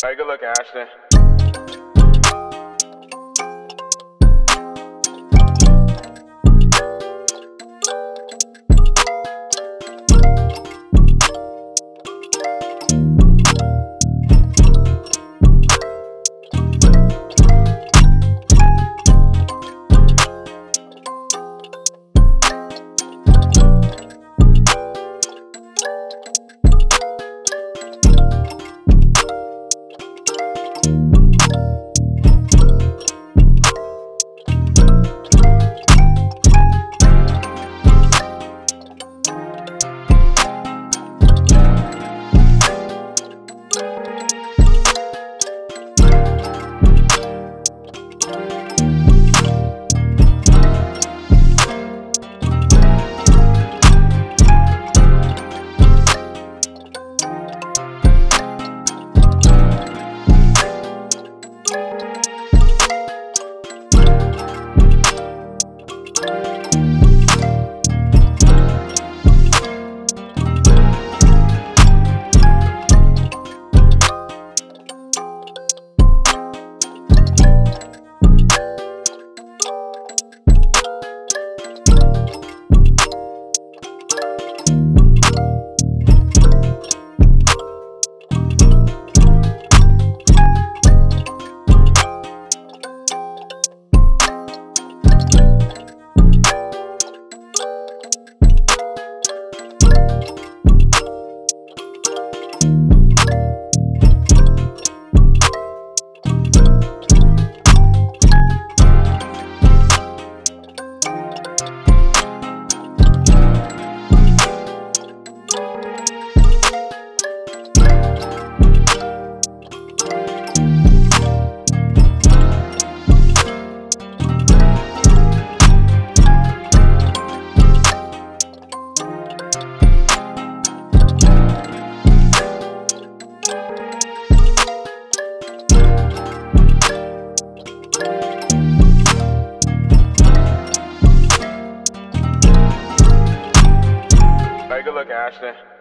Hey, good looking, Ashton. Hey, good looking, Ashton.